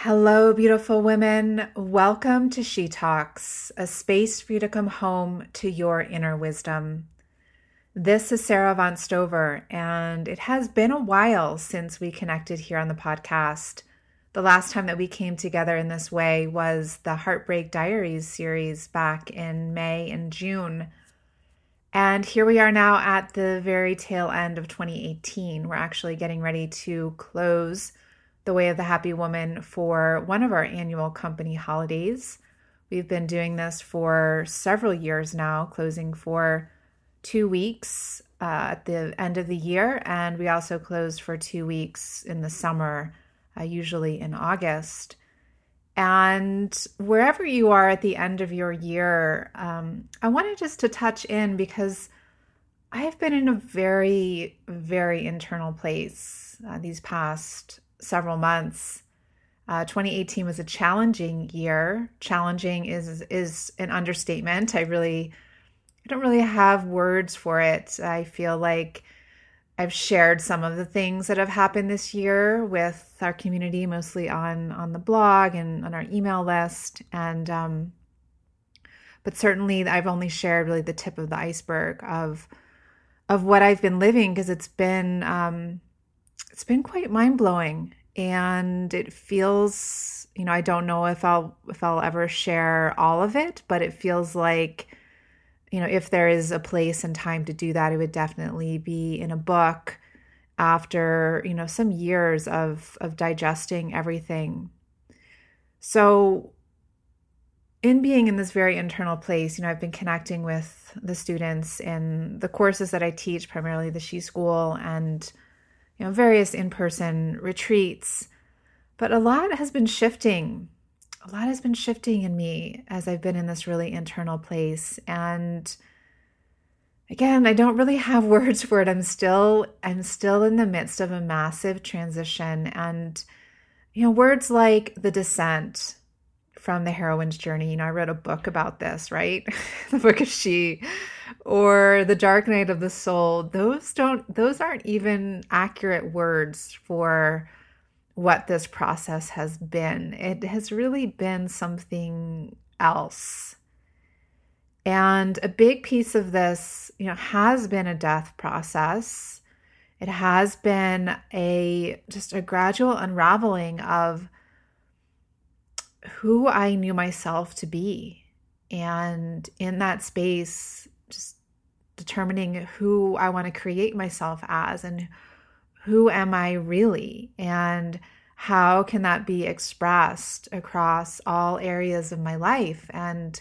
Hello, beautiful women. Welcome to She Talks, a space for you to come home to your inner wisdom. This is Sara Avant Stover, and it has been a while since we connected here on the podcast. The last time that we came together in this way was the Heartbreak Diaries series back in May and June. And here we are now at the very tail end of 2018. We're actually getting ready to close the Way of the Happy Woman for one of our annual company holidays. We've been doing this for several years now, closing for two weeks uh, at the end of the year, and we also close for two weeks in the summer, uh, usually in August. And wherever you are at the end of your year, um, I wanted just to touch in because I've been in a very, very internal place uh, these past several months. Uh, 2018 was a challenging year. Challenging is is an understatement. I really, I don't really have words for it. I feel like I've shared some of the things that have happened this year with our community, mostly on on the blog and on our email list, and um, but certainly I've only shared really the tip of the iceberg of of what I've been living because it's been um, it's been quite mind blowing and it feels you know I don't know if I'll if I'll ever share all of it but it feels like you know if there is a place and time to do that it would definitely be in a book after you know some years of of digesting everything. So in being in this very internal place you know I've been connecting with the students in the courses that I teach primarily the she school and you know, various in person retreats. But a lot has been shifting. A lot has been shifting in me as I've been in this really internal place. And again, I don't really have words for it. I'm still I'm still in the midst of a massive transition and you know, words like the descent from the heroine's journey. You know, I wrote a book about this, right? the book of She or the dark night of the soul. Those don't those aren't even accurate words for what this process has been. It has really been something else. And a big piece of this, you know, has been a death process. It has been a just a gradual unraveling of who I knew myself to be. And in that space, just determining who I want to create myself as and who am I really? And how can that be expressed across all areas of my life? And,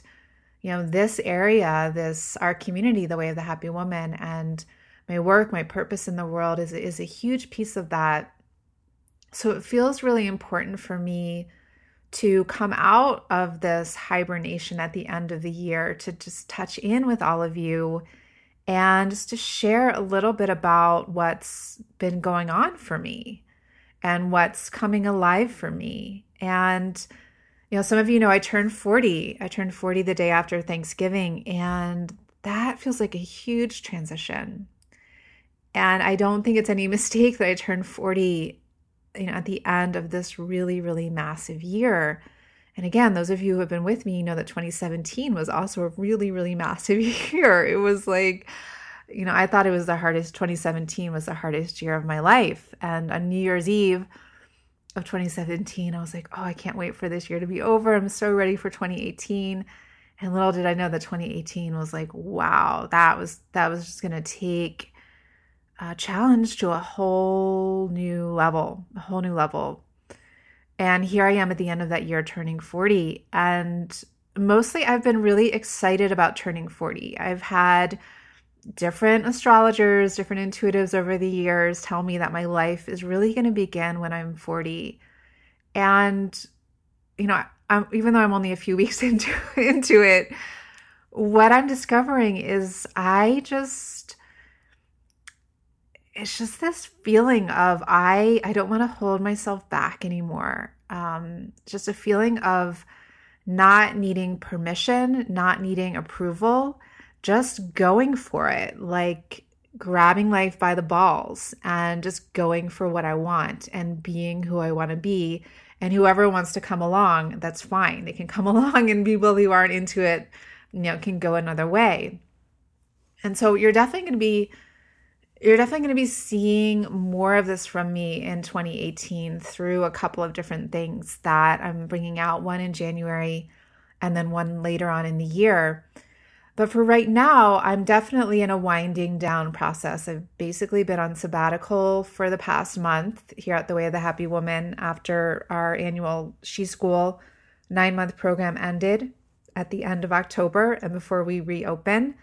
you know, this area, this, our community, the way of the happy woman, and my work, my purpose in the world is, is a huge piece of that. So it feels really important for me to come out of this hibernation at the end of the year to just touch in with all of you and just to share a little bit about what's been going on for me and what's coming alive for me. And, you know, some of you know I turned 40. I turned 40 the day after Thanksgiving, and that feels like a huge transition. And I don't think it's any mistake that I turned 40, you know, at the end of this really, really massive year. And again, those of you who have been with me you know that 2017 was also a really, really massive year. It was like, you know, I thought it was the hardest, 2017 was the hardest year of my life. And on New Year's Eve of 2017, I was like, oh, I can't wait for this year to be over. I'm so ready for 2018. And little did I know that 2018 was like, wow, that was that was just gonna take a challenge to a whole new level, a whole new level and here I am at the end of that year turning 40. And mostly I've been really excited about turning 40. I've had different astrologers, different intuitives over the years tell me that my life is really going to begin when I'm 40. And, you know, I'm, even though I'm only a few weeks into, into it, what I'm discovering is I just it's just this feeling of I I don't want to hold myself back anymore. Um, just a feeling of not needing permission, not needing approval, just going for it, like grabbing life by the balls and just going for what I want and being who I want to be. And whoever wants to come along, that's fine. They can come along and people who aren't into it, you know, can go another way. And so you're definitely going to be you're definitely going to be seeing more of this from me in 2018 through a couple of different things that I'm bringing out, one in January and then one later on in the year. But for right now, I'm definitely in a winding down process. I've basically been on sabbatical for the past month here at the Way of the Happy Woman after our annual She School nine month program ended at the end of October and before we reopen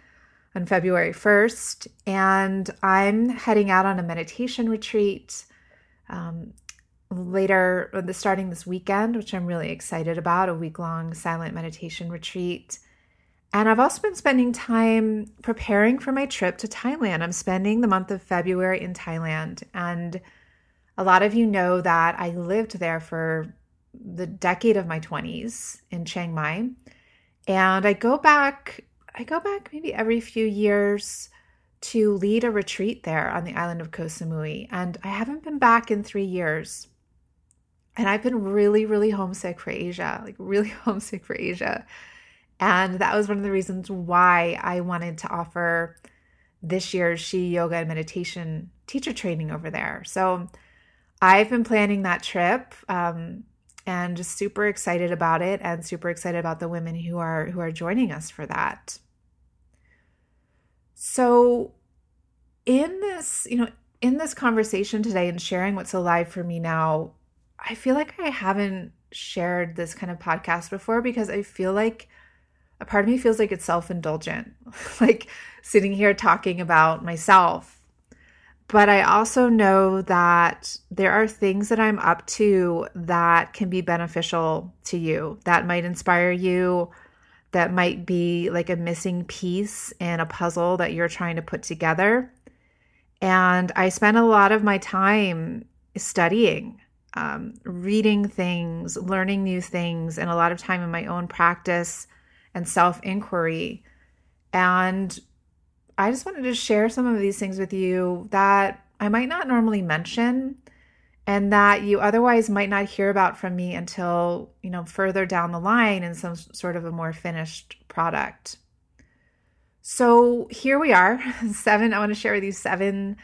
on February 1st. And I'm heading out on a meditation retreat um, later, starting this weekend, which I'm really excited about a week long silent meditation retreat. And I've also been spending time preparing for my trip to Thailand. I'm spending the month of February in Thailand. And a lot of you know that I lived there for the decade of my 20s in Chiang Mai. And I go back I go back maybe every few years to lead a retreat there on the island of Koh Samui, and I haven't been back in three years. And I've been really, really homesick for Asia, like really homesick for Asia. And that was one of the reasons why I wanted to offer this year's She Yoga and Meditation teacher training over there. So I've been planning that trip. Um, and just super excited about it and super excited about the women who are who are joining us for that. So in this, you know, in this conversation today and sharing what's alive for me now, I feel like I haven't shared this kind of podcast before because I feel like a part of me feels like it's self-indulgent, like sitting here talking about myself. But I also know that there are things that I'm up to that can be beneficial to you, that might inspire you, that might be like a missing piece in a puzzle that you're trying to put together. And I spend a lot of my time studying, um, reading things, learning new things, and a lot of time in my own practice and self inquiry. And I just wanted to share some of these things with you that I might not normally mention and that you otherwise might not hear about from me until, you know, further down the line in some sort of a more finished product. So here we are, seven. I want to share with you seven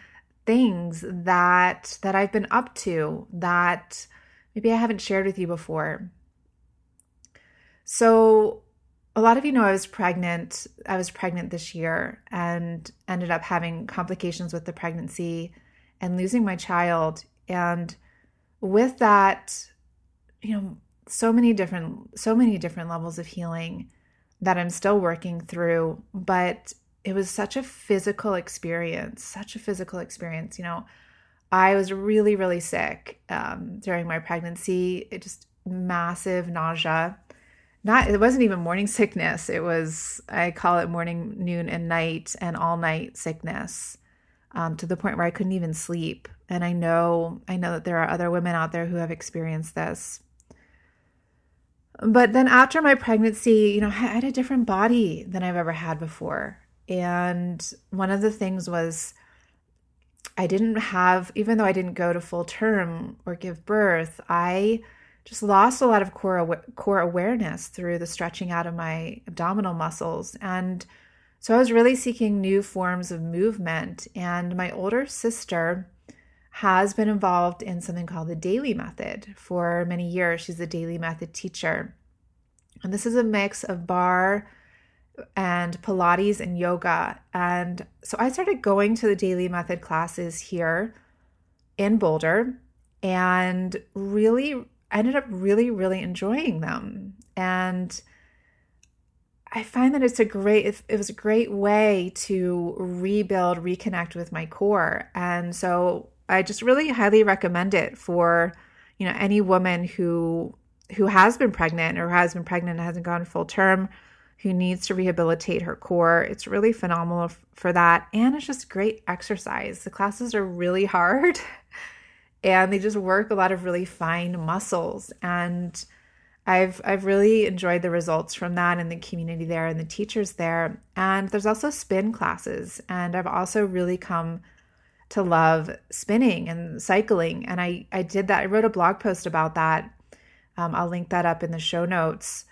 things that that I've been up to that maybe I haven't shared with you before. So a lot of you know I was pregnant. I was pregnant this year and ended up having complications with the pregnancy and losing my child. And with that, you know, so many different so many different levels of healing that I'm still working through, but it was such a physical experience, such a physical experience. You know, I was really, really sick um, during my pregnancy. It just massive nausea. Not it wasn't even morning sickness. It was I call it morning, noon, and night, and all night sickness, um, to the point where I couldn't even sleep. And I know I know that there are other women out there who have experienced this. But then after my pregnancy, you know, I had a different body than I've ever had before. And one of the things was I didn't have, even though I didn't go to full term or give birth, I just lost a lot of core core awareness through the stretching out of my abdominal muscles and so I was really seeking new forms of movement and my older sister has been involved in something called the Dailey Method for many years. She's a Dailey Method teacher. And this is a mix of barre and Pilates and yoga. And so I started going to the Dailey Method classes here in Boulder and really ended up really, really enjoying them. And I find that it's a great it, it was a great way to rebuild, reconnect with my core. And so I just really highly recommend it for, you know, any woman who who has been pregnant or has been pregnant and hasn't gone full term, who needs to rehabilitate her core. It's really phenomenal f- for that. And it's just great exercise. The classes are really hard and they just work a lot of really fine muscles. And I've I've really enjoyed the results from that and the community there and the teachers there. And there's also spin classes. And I've also really come to love spinning and cycling. And I, I did that. I wrote a blog post about that. Um, I'll link that up in the show notes.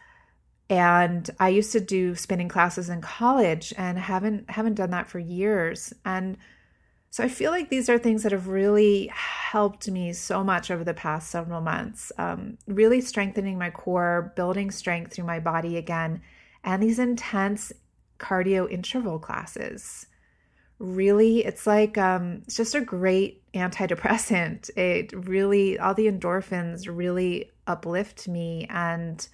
And I used to do spinning classes in college and haven't haven't done that for years. And so I feel like these are things that have really helped me so much over the past several months, um, really strengthening my core, building strength through my body again, and these intense cardio interval classes really it's like um it's just a great antidepressant. It really all the endorphins really uplift me and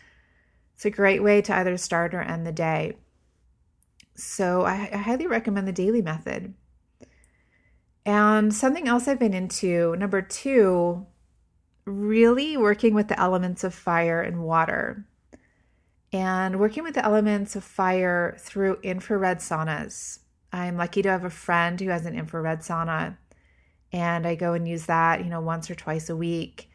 it's a great way to either start or end the day. So I, I highly recommend the Dailey Method. And something else i've been into number two really working with the elements of fire and water. And working with the elements of fire through infrared saunas I'm lucky to have a friend who has an infrared sauna, and I go and use that, you know, once or twice a week.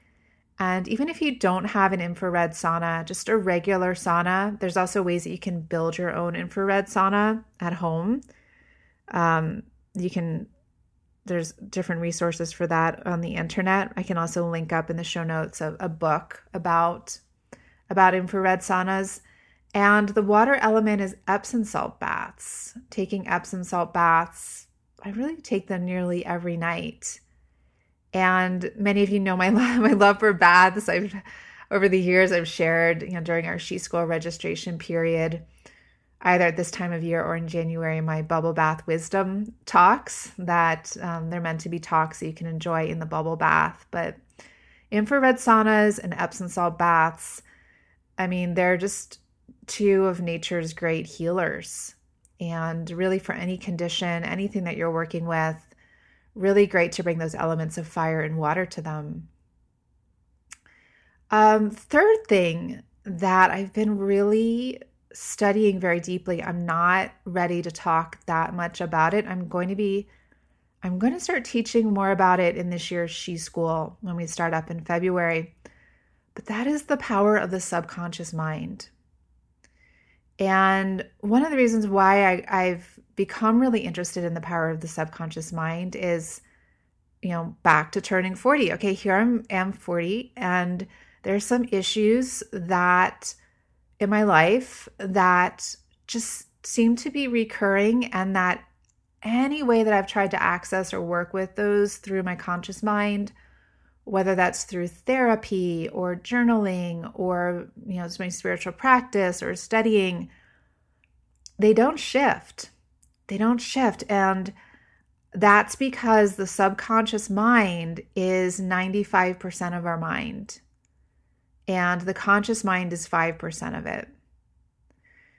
And even if you don't have an infrared sauna, just a regular sauna, there's also ways that you can build your own infrared sauna at home. Um, you can, there's different resources for that on the internet. I can also link up in the show notes a, a book about about infrared saunas. And the water element is Epsom salt baths. Taking Epsom salt baths, I really take them nearly every night. And many of you know my love, my love for baths. I've over the years I've shared, you know, during our She School registration period, either at this time of year or in January, my bubble bath wisdom talks that um, they're meant to be talks that you can enjoy in the bubble bath. But infrared saunas and Epsom salt baths, I mean, they're just two of nature's great healers. And really, for any condition, anything that you're working with, really great to bring those elements of fire and water to them. Um, third thing that I've been really studying very deeply, I'm not ready to talk that much about it. I'm going to be I'm going to start teaching more about it in this year's She School when we start up in February. But that is the power of the subconscious mind. And one of the reasons why I, have become really interested in the power of the subconscious mind is, you know, back to turning 40. Okay, here I am am 40, and there's some issues that in my life that just seem to be recurring, and that any way that I've tried to access or work with those through my conscious mind, whether that's through therapy or journaling or, you know, my spiritual practice or studying, they don't shift. They don't shift. And that's because the subconscious mind is 95% of our mind, and the conscious mind is 5% of it.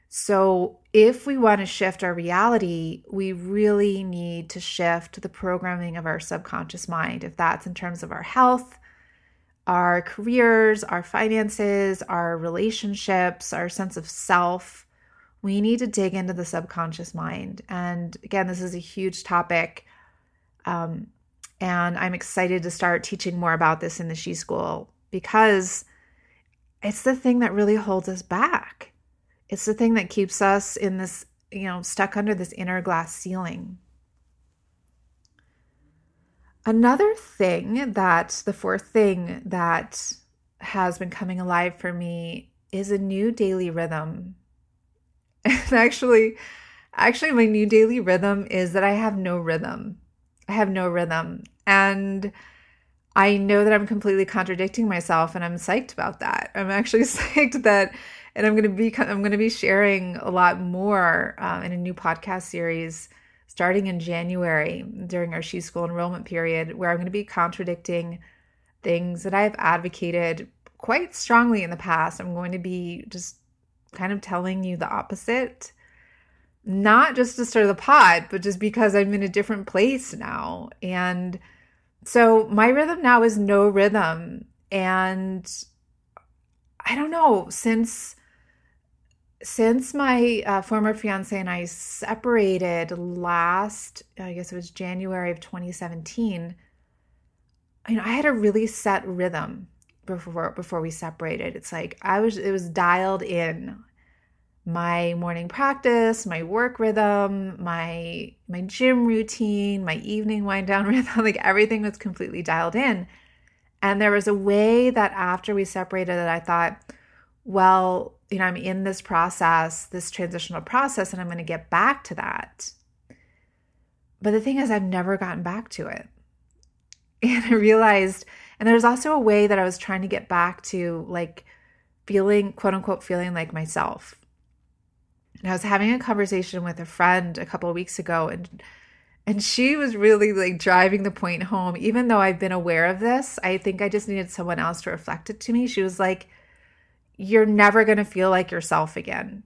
So, if we want to shift our reality, we really need to shift the programming of our subconscious mind. If that's in terms of our health, our careers, our finances, our relationships, our sense of self, we need to dig into the subconscious mind. And again, this is a huge topic. Um, and I'm excited to start teaching more about this in the She School because it's the thing that really holds us back. It's the thing that keeps us in this, you know, stuck under this inner glass ceiling. Another thing that, the fourth thing that has been coming alive for me is a new daily rhythm and actually, actually, my new daily rhythm is that I have no rhythm. I have no rhythm. And I know that I'm completely contradicting myself and I'm psyched about that. I'm actually psyched that and I'm to be I'm to be sharing a lot more um, in a new podcast series starting in January during our She School enrollment period where I'm to be contradicting things that I've advocated quite strongly in the past. I'm going to be just kind of telling you the opposite. Not just to stir the pot, but just because I'm in a different place now. And so my rhythm now is no rhythm. And I don't know, since since my uh, former fiance and I separated last, I guess it was January of 2017, you know, I had a really set rhythm before before we separated. It's like I was it was dialed in. My morning practice, my work rhythm, my my gym routine, my evening wind down rhythm, like everything was completely dialed in. And there was a way that after we separated that I thought, well, you know, I'm in this process, this transitional process, and I'm going to get back to that. But the thing is, I've never gotten back to it. And I realized and there's also a way that I was trying to get back to like feeling, quote unquote, feeling like myself. And I was having a conversation with a friend a couple of weeks ago and and she was really like driving the point home even though I've been aware of this. I think I just needed someone else to reflect it to me. She was like you're never going to feel like yourself again.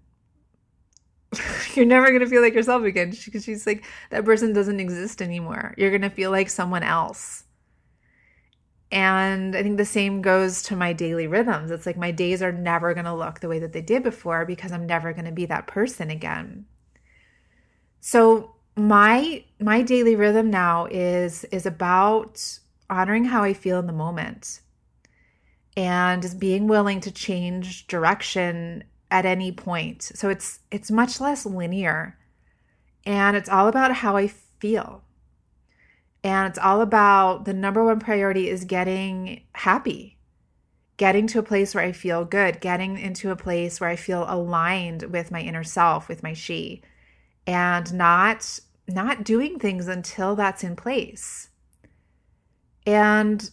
you're never going to feel like yourself again because she's like that person doesn't exist anymore. You're going to feel like someone else. And I think the same goes to my daily rhythms. It's like my days are never going to look the way that they did before because I'm never going to be that person again. So my my daily rhythm now is is about honoring how I feel in the moment and just being willing to change direction at any point. So it's it's much less linear and it's all about how I feel. And it's all about the number one priority is getting happy, getting to a place where I feel good, getting into a place where I feel aligned with my inner self, with my she, and not not doing things until that's in place. And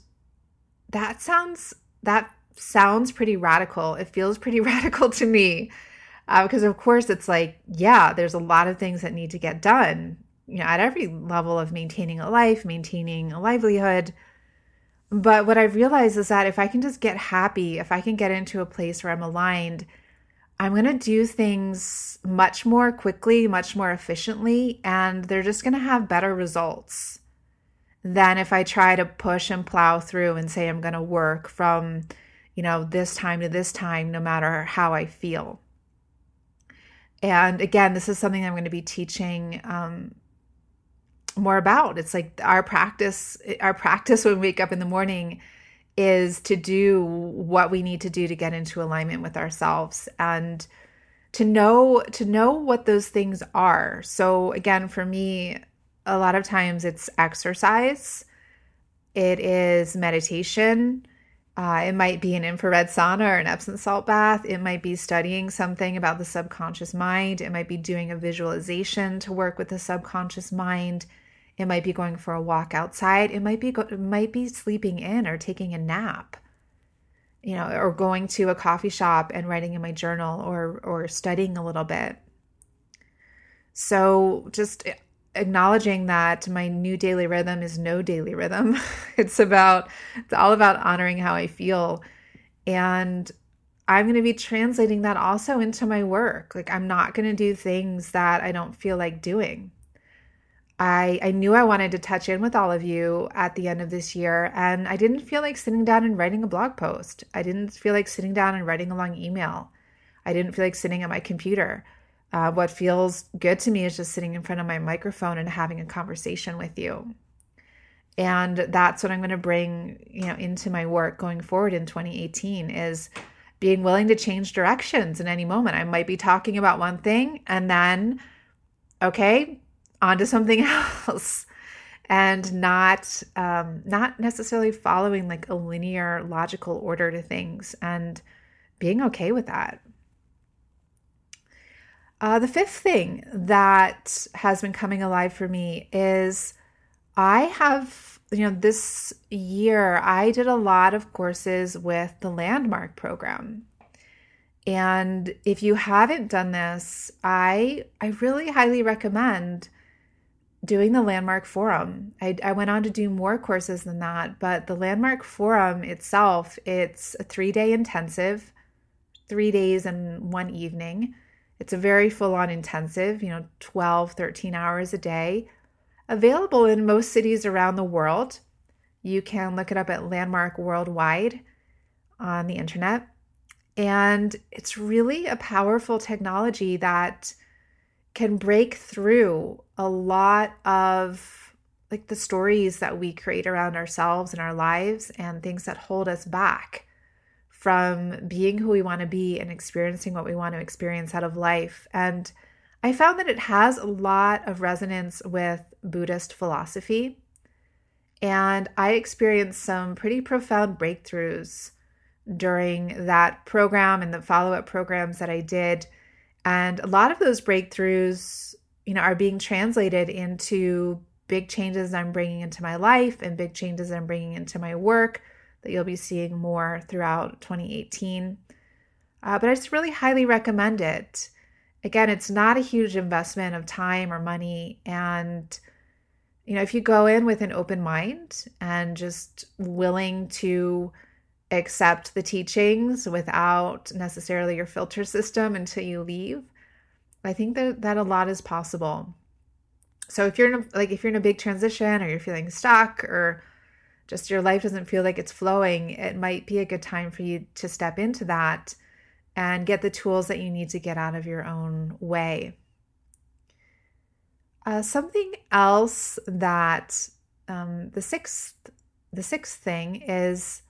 that sounds that sounds pretty radical. It feels pretty radical to me. Uh, because of course it's like, yeah, there's a lot of things that need to get done you know, at every level of maintaining a life, maintaining a livelihood. But what I've realized is that if I can just get happy, if I can get into a place where I'm aligned, I'm going to do things much more quickly, much more efficiently, and they're just going to have better results than if I try to push and plow through and say I'm going to work from, you know, this time to this time, no matter how I feel. And again, this is something I'm going to be teaching um, more about. It's like our practice, our practice when we wake up in the morning is to do what we need to do to get into alignment with ourselves and to know to know what those things are. So again, for me, a lot of times it's exercise, it is meditation, Uh, it might be an infrared sauna or an Epsom salt bath. It might be studying something about the subconscious mind. It might be doing a visualization to work with the subconscious mind. It might be going for a walk outside. It might be go- it might be sleeping in or taking a nap. You know, or going to a coffee shop and writing in my journal or or studying a little bit. So just acknowledging that my new daily rhythm is no daily rhythm. it's about it's all about honoring how I feel and I'm going to be translating that also into my work. Like I'm not going to do things that I don't feel like doing. I I knew I wanted to touch in with all of you at the end of this year and I didn't feel like sitting down and writing a blog post. I didn't feel like sitting down and writing a long email. I didn't feel like sitting at my computer. Uh, what feels good to me is just sitting in front of my microphone and having a conversation with you. And that's what I'm going to bring, you know, into my work going forward in 2018 is being willing to change directions in any moment. I might be talking about one thing and then, okay, on to something else and not um, not necessarily following like a linear logical order to things and being okay with that uh, the fifth thing that has been coming alive for me is I have, you know, this year I did a lot of courses with the Landmark program. And if you haven't done this, I I really highly recommend doing the Landmark Forum. I, I went on to do more courses than that, but the Landmark Forum itself, it's a three day intensive, three days and one evening it's a very full on intensive, you know, 12, 13 hours a day, available in most cities around the world. You can look it up at Landmark Worldwide on the internet. And it's really a powerful technology that can break through a lot of like the stories that we create around ourselves and our lives and things that hold us back from being who we want to be and experiencing what we want to experience out of life. And I found that it has a lot of resonance with Buddhist philosophy. And I experienced some pretty profound breakthroughs during that program and the follow up programs that I did. And a lot of those breakthroughs, you know, are being translated into big changes I'm bringing into my life and big changes I'm bringing into my work that you'll be seeing more throughout 2018. Uh, but I just really highly recommend it. Again, it's not a huge investment of time or money. And, you know, if you go in with an open mind and just willing to accept the teachings without necessarily your filter system until you leave, I think that, that a lot is possible. So if you're in a, like if you're in a big transition or you're feeling stuck or just your life doesn't feel like it's flowing, it might be a good time for you to step into that and get the tools that you need to get out of your own way. Uh, something else that um, the sixth the sixth thing is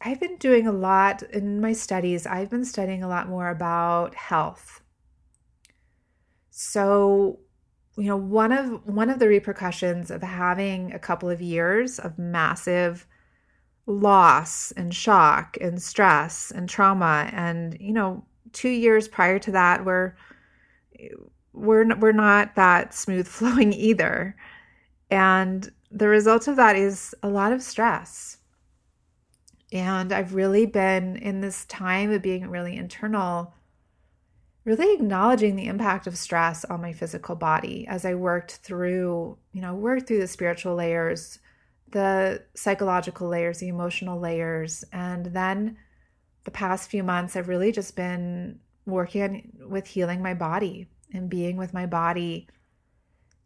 I've been doing a lot in my studies. I've been studying a lot more about health. So you know one of one of the repercussions of having a couple of years of massive loss and shock and stress and trauma and you know 2 years prior to that were we're we're not that smooth flowing either. And the result of that is a lot of stress. And I've really been in this time of being really internal really acknowledging the impact of stress on my physical body as I worked through, you know, worked through the spiritual layers, the psychological layers, the emotional layers. And then the past few months, I've really just been working with healing my body and being with my body.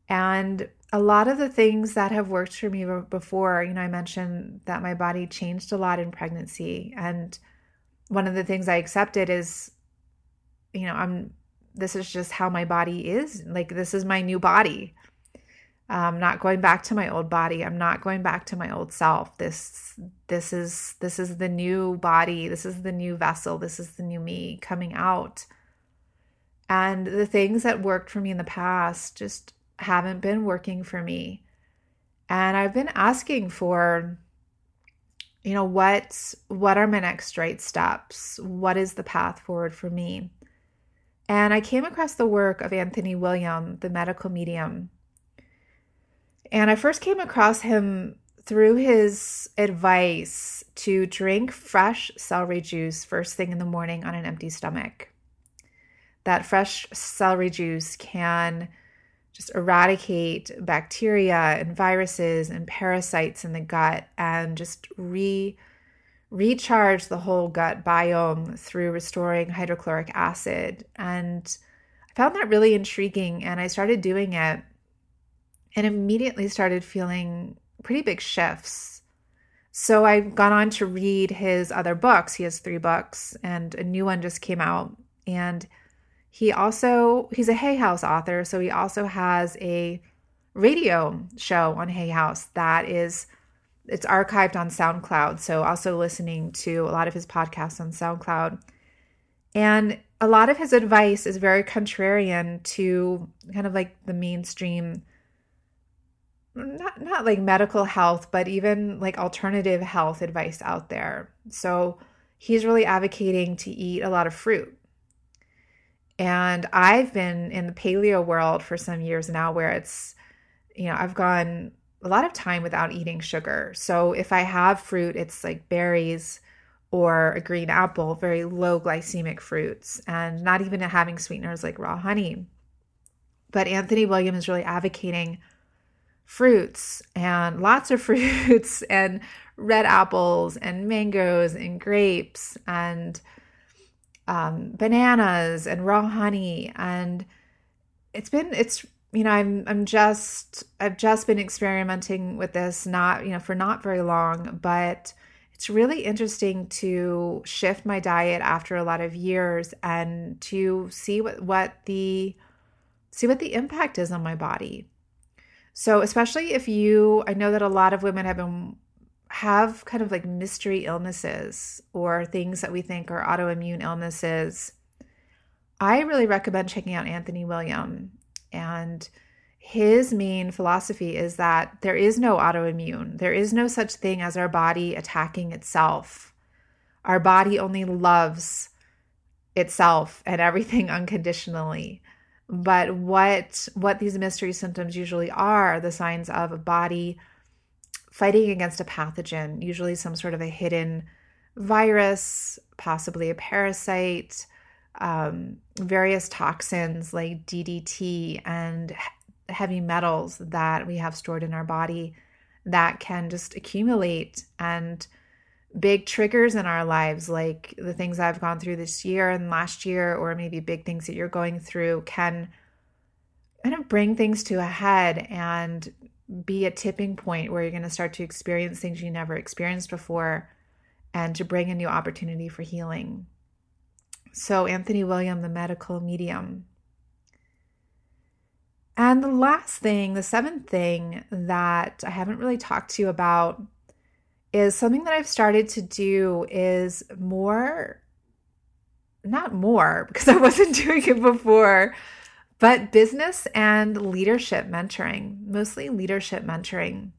And a lot of the things that have worked for me before, you know, I mentioned that my body changed a lot in pregnancy. And one of the things I accepted is you know, I'm this is just how my body is. Like this is my new body. I'm not going back to my old body. I'm not going back to my old self. This this is this is the new body. This is the new vessel. This is the new me coming out. And the things that worked for me in the past just haven't been working for me. And I've been asking for you know, what what are my next right steps? What is the path forward for me? And I came across the work of Anthony William, the medical medium. And I first came across him through his advice to drink fresh celery juice first thing in the morning on an empty stomach. That fresh celery juice can just eradicate bacteria and viruses and parasites in the gut and just re recharge the whole gut biome through restoring hydrochloric acid and I found that really intriguing and I started doing it and immediately started feeling pretty big shifts. So I've gone on to read his other books. He has 3 books and a new one just came out and he also he's a Hay House author, so he also has a radio show on Hay House that is it's archived on SoundCloud. So also listening to a lot of his podcasts on SoundCloud. And a lot of his advice is very contrarian to kind of like the mainstream not not like medical health, but even like alternative health advice out there. So he's really advocating to eat a lot of fruit. And I've been in the paleo world for some years now where it's, you know, I've gone a lot of time without eating sugar. So if I have fruit, it's like berries or a green apple, very low glycemic fruits, and not even having sweeteners like raw honey. But Anthony William is really advocating fruits and lots of fruits and red apples and mangoes and grapes and um, bananas and raw honey and it's been it's you know i'm i'm just i've just been experimenting with this not you know for not very long but it's really interesting to shift my diet after a lot of years and to see what what the see what the impact is on my body so especially if you i know that a lot of women have been have kind of like mystery illnesses or things that we think are autoimmune illnesses, I really recommend checking out Anthony William. And his main philosophy is that there is no autoimmune, there is no such thing as our body attacking itself. Our body only loves itself and everything unconditionally. But what what these mystery symptoms usually are, the signs of a body fighting against a pathogen, usually some sort of a hidden virus, possibly a parasite, um, various toxins like DDT and heavy metals that we have stored in our body that can just accumulate and big triggers in our lives like the things I've gone through this year and last year or maybe big things that you're going through can kind of bring things to a head and be a tipping point where you're going to start to experience things you never experienced before and to bring a new opportunity for healing. So, Anthony William, the medical medium. And the last thing, the seventh thing that I haven't really talked to you about is something that I've started to do is more, not more, because I wasn't doing it before, but business and leadership mentoring, mostly leadership mentoring.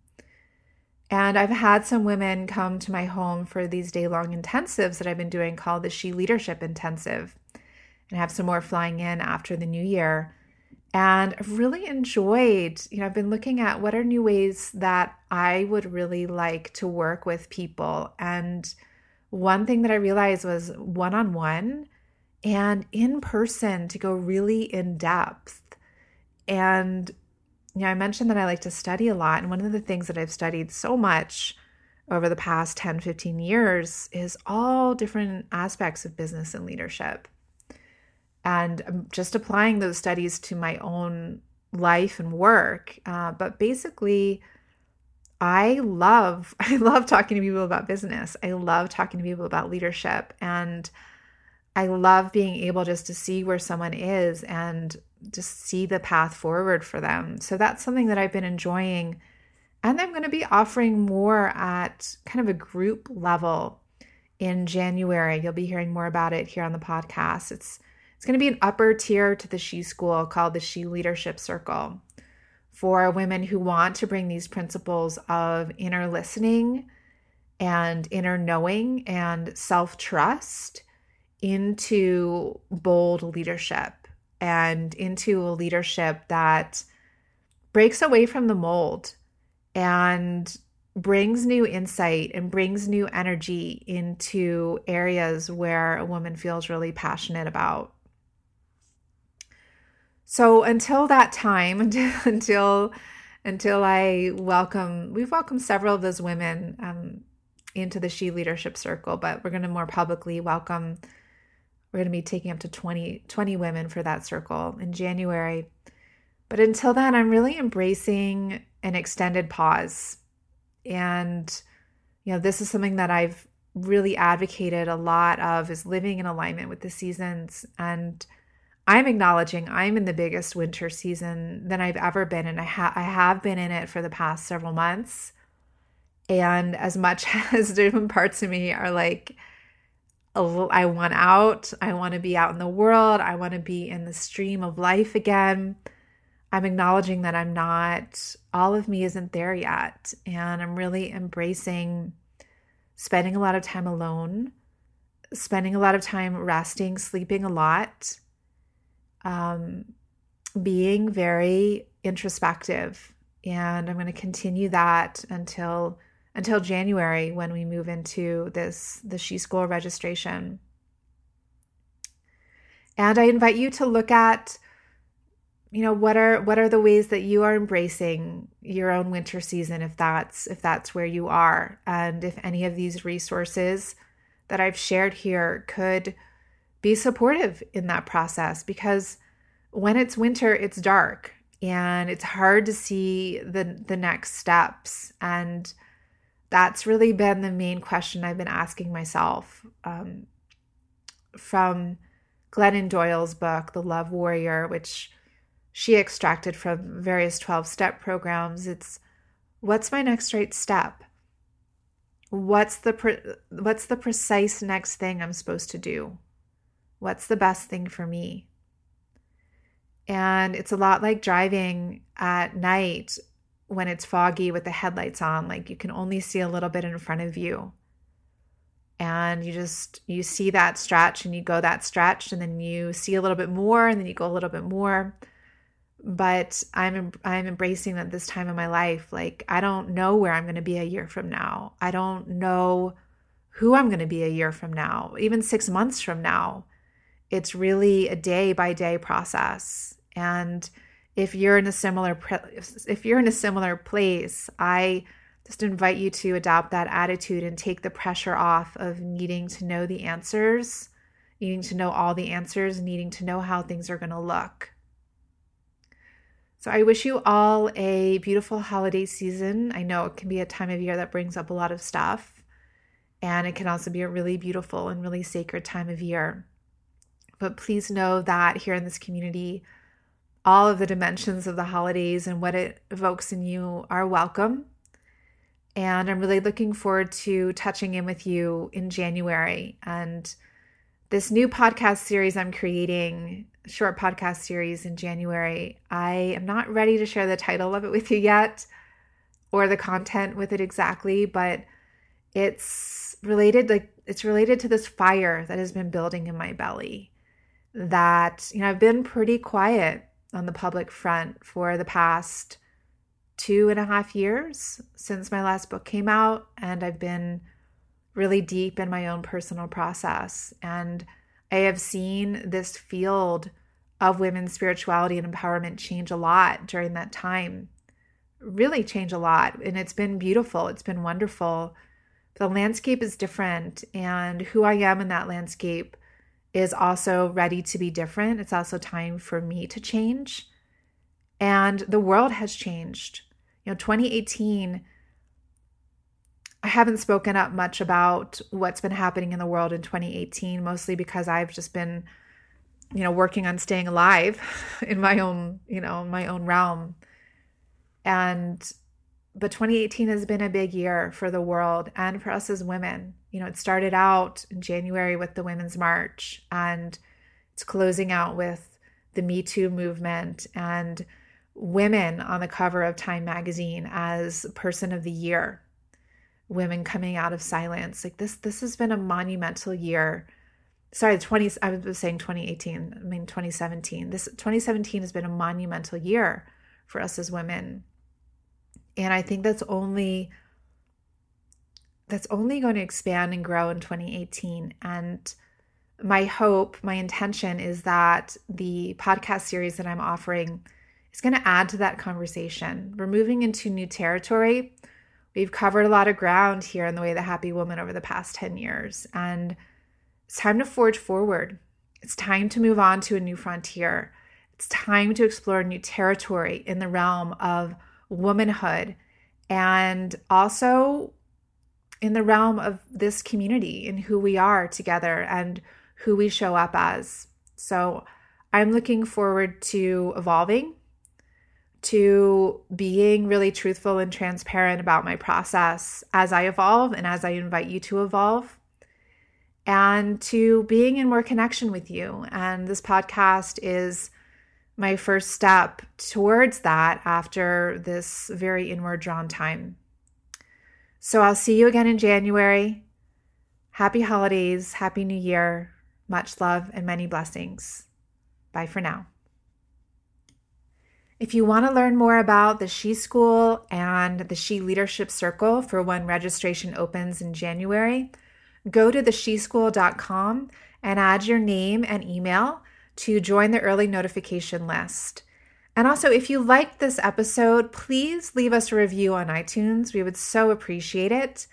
And I've had some women come to my home for these day long intensives that I've been doing called the She Leadership Intensive. And I have some more flying in after the new year. And I've really enjoyed, you know, I've been looking at what are new ways that I would really like to work with people. And one thing that I realized was one on one and in person to go really in depth. And know, I mentioned that I like to study a lot. And one of the things that I've studied so much over the past 10, 15 years is all different aspects of business and leadership. And I'm just applying those studies to my own life and work. Uh, but basically, I love I love talking to people about business. I love talking to people about leadership and I love being able just to see where someone is and just see the path forward for them. So that's something that I've been enjoying. And I'm going to be offering more at kind of a group level in January. You'll be hearing more about it here on the podcast. It's it's going to be an upper tier to the She School called the She Leadership Circle for women who want to bring these principles of inner listening and inner knowing and self trust into bold leadership and into a leadership that breaks away from the mold and brings new insight and brings new energy into areas where a woman feels really passionate about. So until that time, until until I welcome, we've welcomed several of those women um, into the She Leadership Circle, but we're going to more publicly welcome. We're going to be taking up to 20, 20 women for that circle in January. But until then, I'm really embracing an extended pause. And, you know, this is something that I've really advocated a lot of is living in alignment with the seasons. And I'm acknowledging I'm in the biggest winter season than I've ever been. And I, ha- I have been in it for the past several months. And as much as different parts of me are like, I want out, I want to be out in the world, I want to be in the stream of life again. I'm acknowledging that I'm not, all of me isn't there yet. And I'm really embracing spending a lot of time alone, spending a lot of time resting, sleeping a lot, um, being very introspective. And I'm going to continue that until until January when we move into this the She School registration. And I invite you to look at you know what are what are the ways that you are embracing your own winter season if that's if that's where you are and if any of these resources that I've shared here could be supportive in that process because when it's winter it's dark and it's hard to see the the next steps and that's really been the main question I've been asking myself um, from Glennon Doyle's book The Love Warrior which she extracted from various 12 step programs. It's what's my next right step? What's the pre- what's the precise next thing I'm supposed to do? What's the best thing for me? And it's a lot like driving at night when it's foggy with the headlights on, like you can only see a little bit in front of you. And you just you see that stretch and you go that stretch and then you see a little bit more and then you go a little bit more. But i'm i'm embracing that this time in my life like i don't know where i'm going to be a year from now. I don't know who i'm going to be a year from now even 6 months from now. It's really a day by day process. And if you're in a similar if you're in a similar place i just invite you to adopt that attitude and take the pressure off of needing to know the answers needing to know all the answers needing to know how things are going to look so I wish you all a beautiful holiday season. I know it can be a time of year that brings up a lot of stuff, and it can also be a really beautiful and really sacred time of year. But please know that here in this community, all of the dimensions of the holidays and what it evokes in you are welcome. And I'm really looking forward to touching in with you in January. And this new podcast series I'm creating short podcast series in January. I am not ready to share the title of it with you yet or the content with it exactly, but it's related like it's related to this fire that has been building in my belly that you know I've been pretty quiet on the public front for the past two and a half years since my last book came out and I've been really deep in my own personal process and I have seen this field of women's spirituality and empowerment change a lot during that time. Really change a lot. And it's been beautiful, it's been wonderful. The landscape is different, and who I am in that landscape is also ready to be different. It's also time for me to change. And the world has changed. You know, 2018 I haven't spoken up much about what's been happening in the world in 2018, mostly because I've just been, you know, working on staying alive in my own, you know, my own realm. And, but 2018 has been a big year for the world and for us as women. You know, it started out in January with the Women's March and it's closing out with the Me Too movement and women on the cover of Time magazine as Person of the Year women coming out of silence. Like this, this has been a monumental year. Sorry, 20, I was saying 2018, I mean 2017. This 2017 has been a monumental year for us as women. And I think that's only that's only going to expand and grow in 2018. And my hope, my intention is that the podcast series that I'm offering is going to add to that conversation. We're moving into new territory. We've covered a lot of ground here in the way the happy woman over the past 10 years. And it's time to forge forward. It's time to move on to a new frontier. It's time to explore new territory in the realm of womanhood and also in the realm of this community and who we are together and who we show up as. So I'm looking forward to evolving, to being really truthful and transparent about my process as I evolve and as I invite you to evolve, and to being in more connection with you. And this podcast is my first step towards that after this very inward drawn time. So I'll see you again in January. Happy holidays, happy new year. Much love and many blessings. Bye for now. If you want to learn more about the She School and the She Leadership Circle for when registration opens in January, go to thesheschool.com and add your name and email to join the early notification list. And also, if you liked this episode, please leave us a review on iTunes. We would so appreciate it.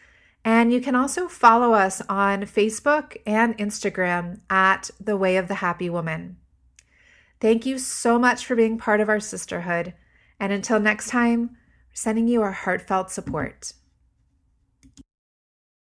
And you can also follow us on Facebook and Instagram at The Way of the Happy Woman. Thank you so much for being part of our sisterhood. And until next time, sending you our heartfelt support.